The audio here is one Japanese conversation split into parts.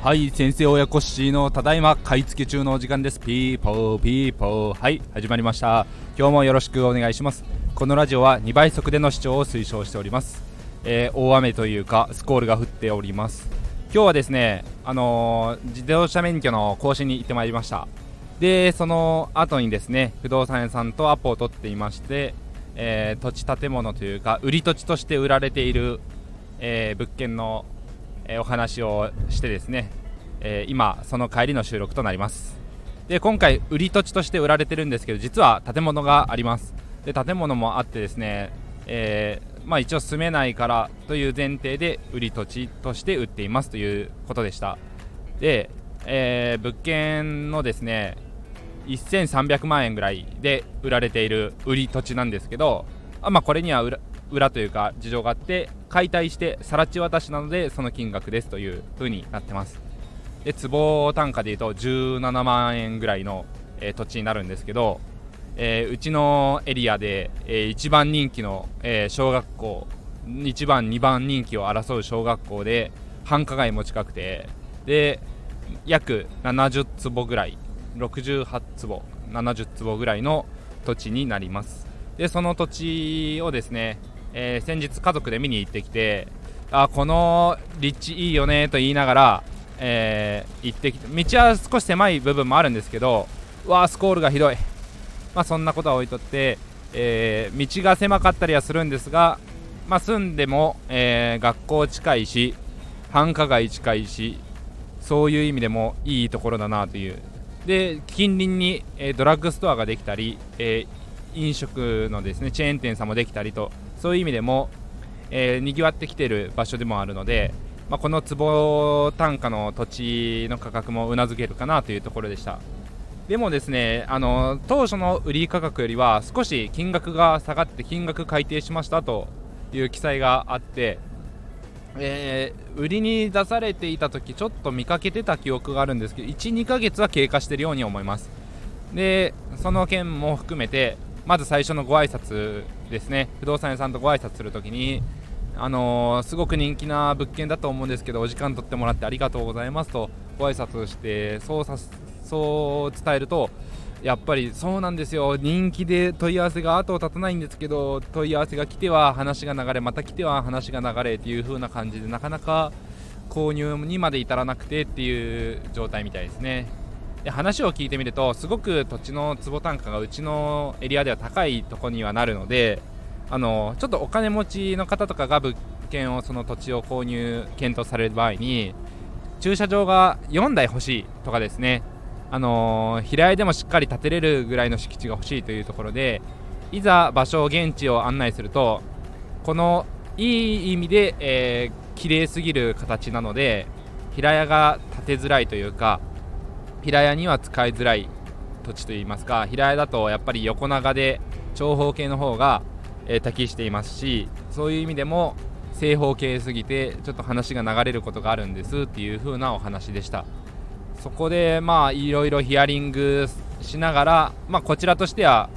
はい先生親子しのただいま買い付け中のお時間です。ピーポーピーポーはい始まりました。今日もよろしくお願いします。このラジオは2倍速での視聴を推奨しております、えー、大雨というかスコールが降っております。今日はですねあのー、自動車免許の更新に行ってまいりました。でその後にですね不動産屋さんとアポを取っていまして、えー、土地建物というか売り土地として売られている、え物件のえお話をしてですね、え今その帰りの収録となります。で今回売り土地として売られてるんですけど実は建物があります。で建物もあってですね、え、まあ、一応住めないからという前提で売り土地として売っていますということでした。で、え、物件のですね1300万円ぐらいで売られている売り土地なんですけどあ、まあ、これには裏というか事情があって解体して更地渡しなのでその金額ですという風になってます。で坪単価でいうと17万円ぐらいの、えー、土地になるんですけど、えー、うちのエリアで、えー、一番人気の、え小学校1番2番人気を争う小学校で繁華街も近くてで約70坪ぐらい68坪70坪ぐらいの土地になります。でその土地をですねえー、先日家族で見に行ってきてあこの立地いいよねと言いながら、えー、行ってきて道は少し狭い部分もあるんですけどわあスコールがひどい、まあ、そんなことは置いとって、えー、道が狭かったりはするんですが、まあ、住んでも、えー、学校近いし繁華街近いしそういう意味でもいいところだなというで近隣に、えー、ドラッグストアができたり、えー、飲食のですねチェーン店さんもできたりとそういう意味でも、えー、にぎわってきている場所でもあるので、まあ、この坪単価の土地の価格もうなずけるかなというところでした。でもですねあの当初の売り価格よりは少し金額が下がって金額改定しましたという記載があって、えー、売りに出されていた時ちょっと見かけてた記憶があるんですけど12ヶ月は経過しているように思います。でその件も含めてまず最初のご挨拶ですね。不動産屋さんとご挨拶するときにあのー、すごく人気な物件だと思うんですけどお時間取ってもらってありがとうございますとご挨拶してそうさそう伝えるとやっぱりそうなんですよ。人気で問い合わせが後を絶たないんですけど問い合わせが来ては話が流れまた来ては話が流れっていう風な感じでなかなか購入にまで至らなくてっていう状態みたいですね。で話を聞いてみるとすごく土地の坪単価がうちのエリアでは高いとこにはなるのであのちょっとお金持ちの方とかが物件をその土地を購入検討される場合に駐車場が4台欲しいとかですね。あの平屋でもしっかり建てれるぐらいの敷地が欲しいというところでいざ場所現地を案内するとこのいい意味で、えー、綺麗すぎる形なので平屋が建てづらいというか平屋には使いづらい土地といいますか平屋だとやっぱり横長で長方形の方が、えー、適していますしそういう意味でも正方形すぎてちょっと話が流れることがあるんですっていう風なお話でした。そこでまあいろいろヒアリングしながら、まあ、こちらとしては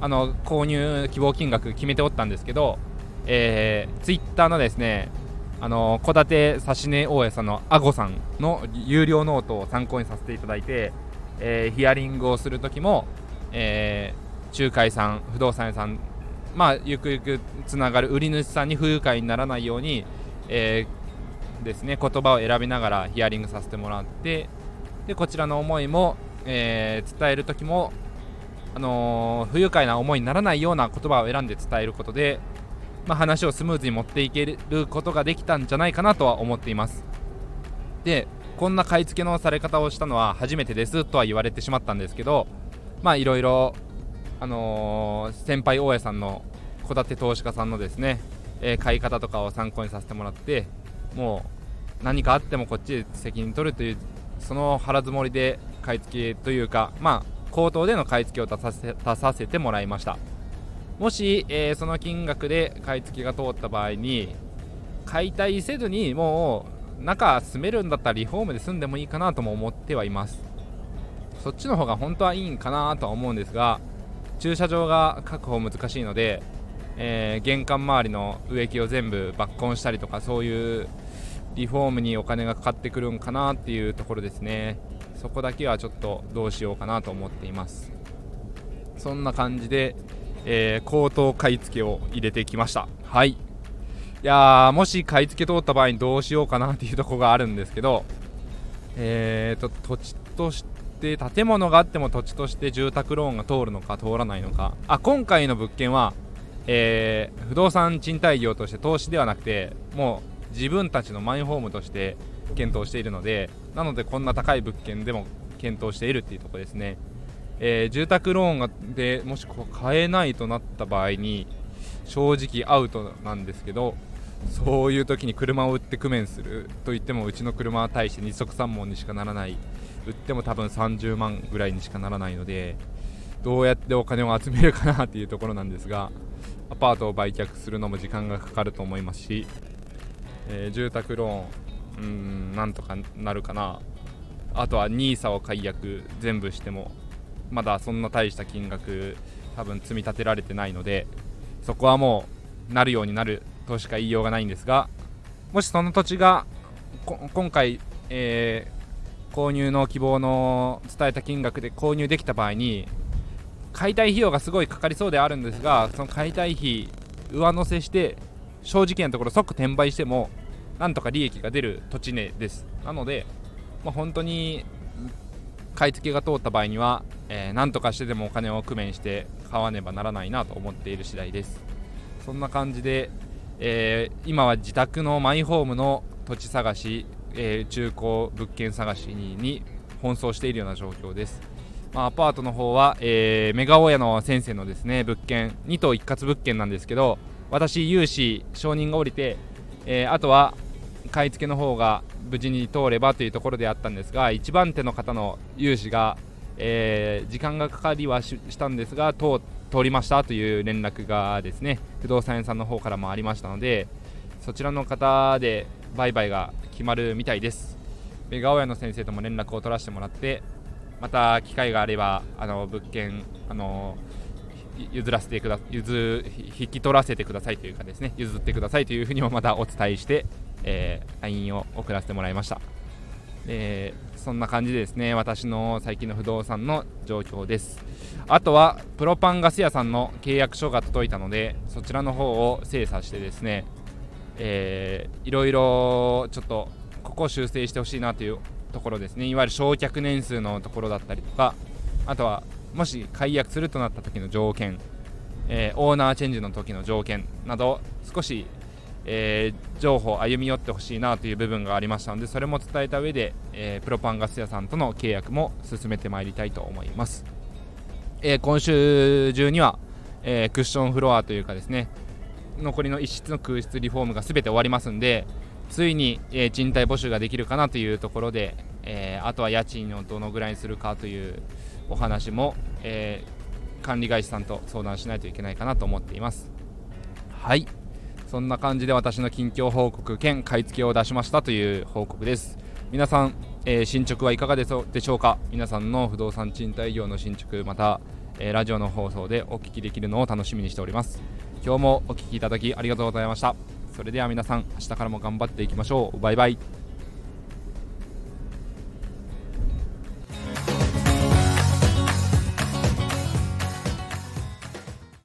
あの購入希望金額決めておったんですけど、えー、ツイッターのですねあの戸建て指値大家さんのあごさんの有料ノートを参考にさせていただいて、えー、ヒアリングをするときも、えー、仲介さん不動産屋さんまあゆくゆくつながる売り主さんに不愉快にならないように、えー、ですね言葉を選びながらヒアリングさせてもらってでこちらの思いも、えー、伝える時も、あのー、不愉快な思いにならないような言葉を選んで伝えることでまあ、話をスムーズに持っていけることができたんじゃないかなとは思っています。でこんな買い付けのされ方をしたのは初めてですとは言われてしまったんですけどまあいろいろあのー、先輩大家さんの戸建て投資家さんのですね、えー、買い方とかを参考にさせてもらってもう何かあってもこっちで責任取るというその腹積もりで買い付けというかまあ口頭での買い付けを出させ出させてもらいました。もし、えー、その金額で買い付けが通った場合に解体せずにもう中住めるんだったらリフォームで住んでもいいかなとも思ってはいます。そっちの方が本当はいいんかなとは思うんですが駐車場が確保難しいので、えー、玄関周りの植木を全部抜根したりとかそういうリフォームにお金がかかってくるんかなっていうところですね。そこだけはちょっとどうしようかなと思っています。そんな感じで、えー、口頭買い付けを入れてきました。はい。いやもし買い付け通った場合にどうしようかなっていうところがあるんですけどえーと土地として建物があっても土地として住宅ローンが通るのか通らないのか。あ今回の物件は、えー、不動産賃貸業として投資ではなくてもう自分たちのマイホームとして検討しているのでなのでこんな高い物件でも検討しているっていうところですね、えー、住宅ローンがでもし買えないとなった場合に正直アウトなんですけどそういう時に車を売って工面すると言ってもうちの車は対して二足三門にしかならない。売っても多分30万ぐらいにしかならないのでどうやってお金を集めるかなっていうところなんですがアパートを売却するのも時間がかかると思いますし、えー、住宅ローンうんなんとかなるかな。あとは NISA を解約全部してもまだそんな大した金額多分積み立てられてないのでそこはもうなるようになるとしか言いようがないんですがもしその土地が今回、えー、購入の希望の伝えた金額で購入できた場合に解体費用がすごいかかりそうであるんですがその解体費上乗せして正直なところ即転売してもなんとか利益が出る土地値です。なので、まあ、本当に買い付けが通った場合には、えー、何とかしてでもお金を工面して買わねばならないなと思っている次第です。そんな感じで、えー、今は自宅のマイホームの土地探し、えー、中古物件探しに奔走しているような状況です。まあ、アパートの方は、えー、メガ大家の先生のですね物件2棟一括物件なんですけど私有志承認が下りて、えー、あとは買い付けの方が無事に通ればというところであったんですが1番手の方の融資が、えー、時間がかかりはしたんですが通通りましたという連絡がですね不動産屋さんの方からもありましたのでそちらの方で売買が決まるみたいです。メガ親の先生とも連絡を取らせてもらってまた機会があればあの物件あの譲らせてくだ譲引き取らせてくださいというかですね譲ってくださいというふうにもまたお伝えしてえー、LINE を送らせてもらいました。でそんな感じでですね私の最近の不動産の状況です。あとはプロパンガス屋さんの契約書が届いたのでそちらの方を精査してですね、えー、いろいろちょっとここを修正してほしいなというところですね。いわゆる焼却年数のところだったりとかあとはもし解約するとなった時の条件、えー、オーナーチェンジの時の条件など少しえー、情報歩み寄ってほしいなという部分がありましたのでそれも伝えた上で、えー、プロパンガス屋さんとの契約も進めてまいりたいと思います、えー、今週中には、えクッションフロアというかですね残りの一室の空室リフォームが全て終わりますんでついに、え賃貸募集ができるかなというところで、えあとは家賃をどのぐらいにするかというお話も、え管理会社さんと相談しないといけないかなと思っています。はい。そんな感じで私の近況報告兼買い付けを出しましたという報告です。皆さん、えー、進捗はいかがでしょうか？皆さんの不動産賃貸業の進捗また、えー、ラジオの放送でお聞きできるのを楽しみにしております。今日もお聴きいただきありがとうございました。それでは皆さん明日からも頑張っていきましょう。バイバイ。